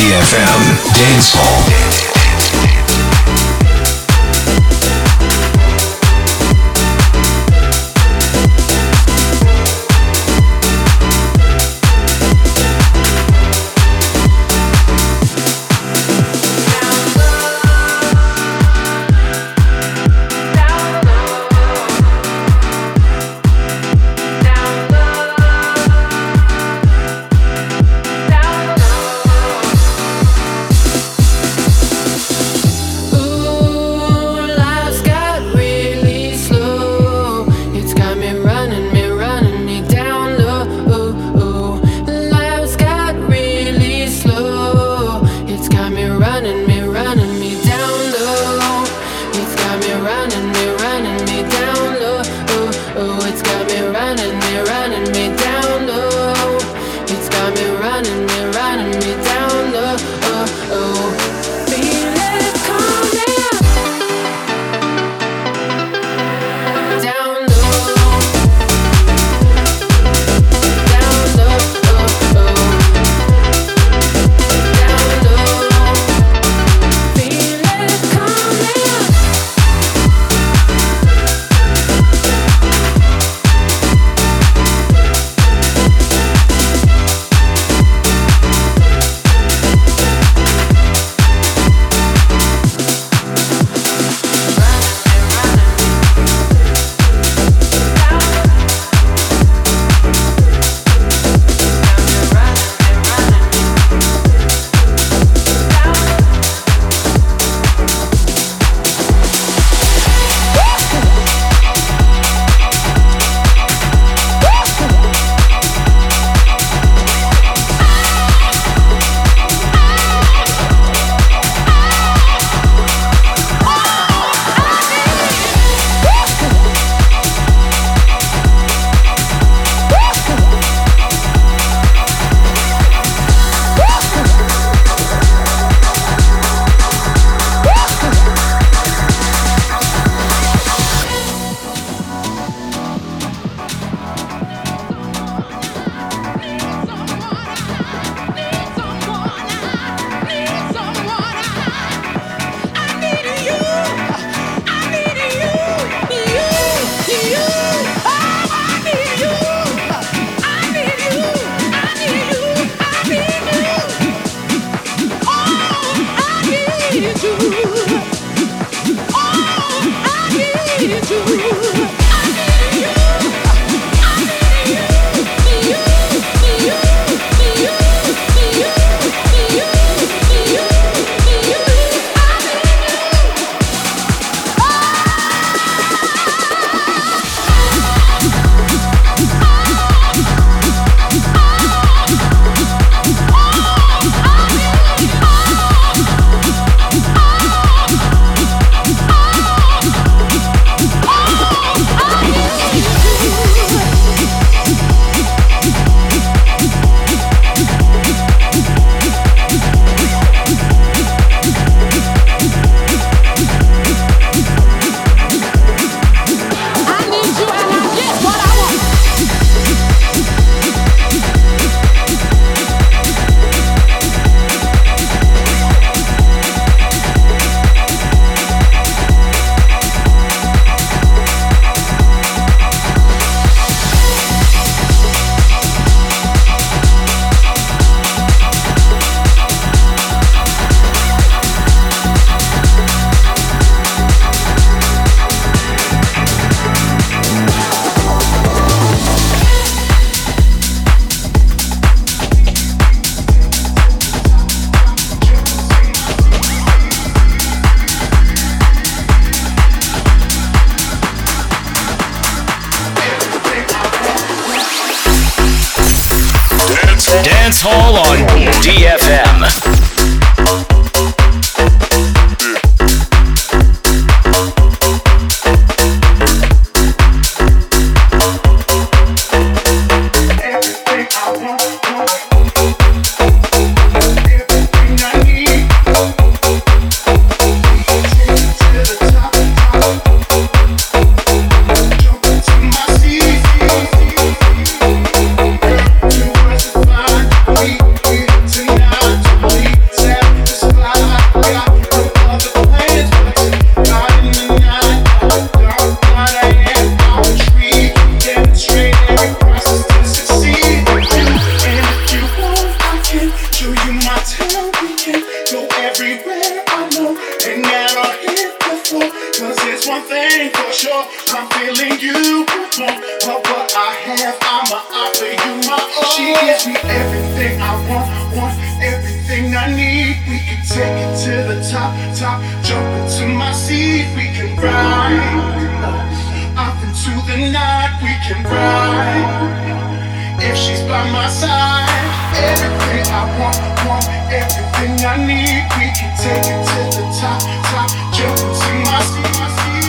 DFM Dancehall. Into the night. We can ride if she's by my side. Everything I want, want everything I need. We can take it to the top, top. Jump into my seat.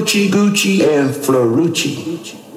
Gucci, Gucci, and Florucci.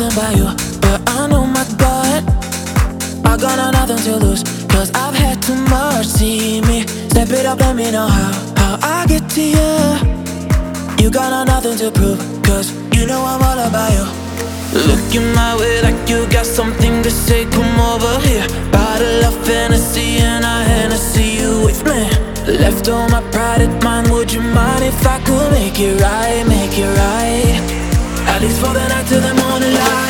Nothing about you, but I know my gut. I got no nothing to lose, cause I've had too much. See me, step it up, let me know how, how I get to you. You got no nothing to prove, cause you know I'm all about you. Looking my way like you got something to say, come over here. Bottle of fantasy and I Hennessy you with me. Left all my pride at mine, would you mind if I could make it right, make it right? Least for the night till the morning light.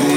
Be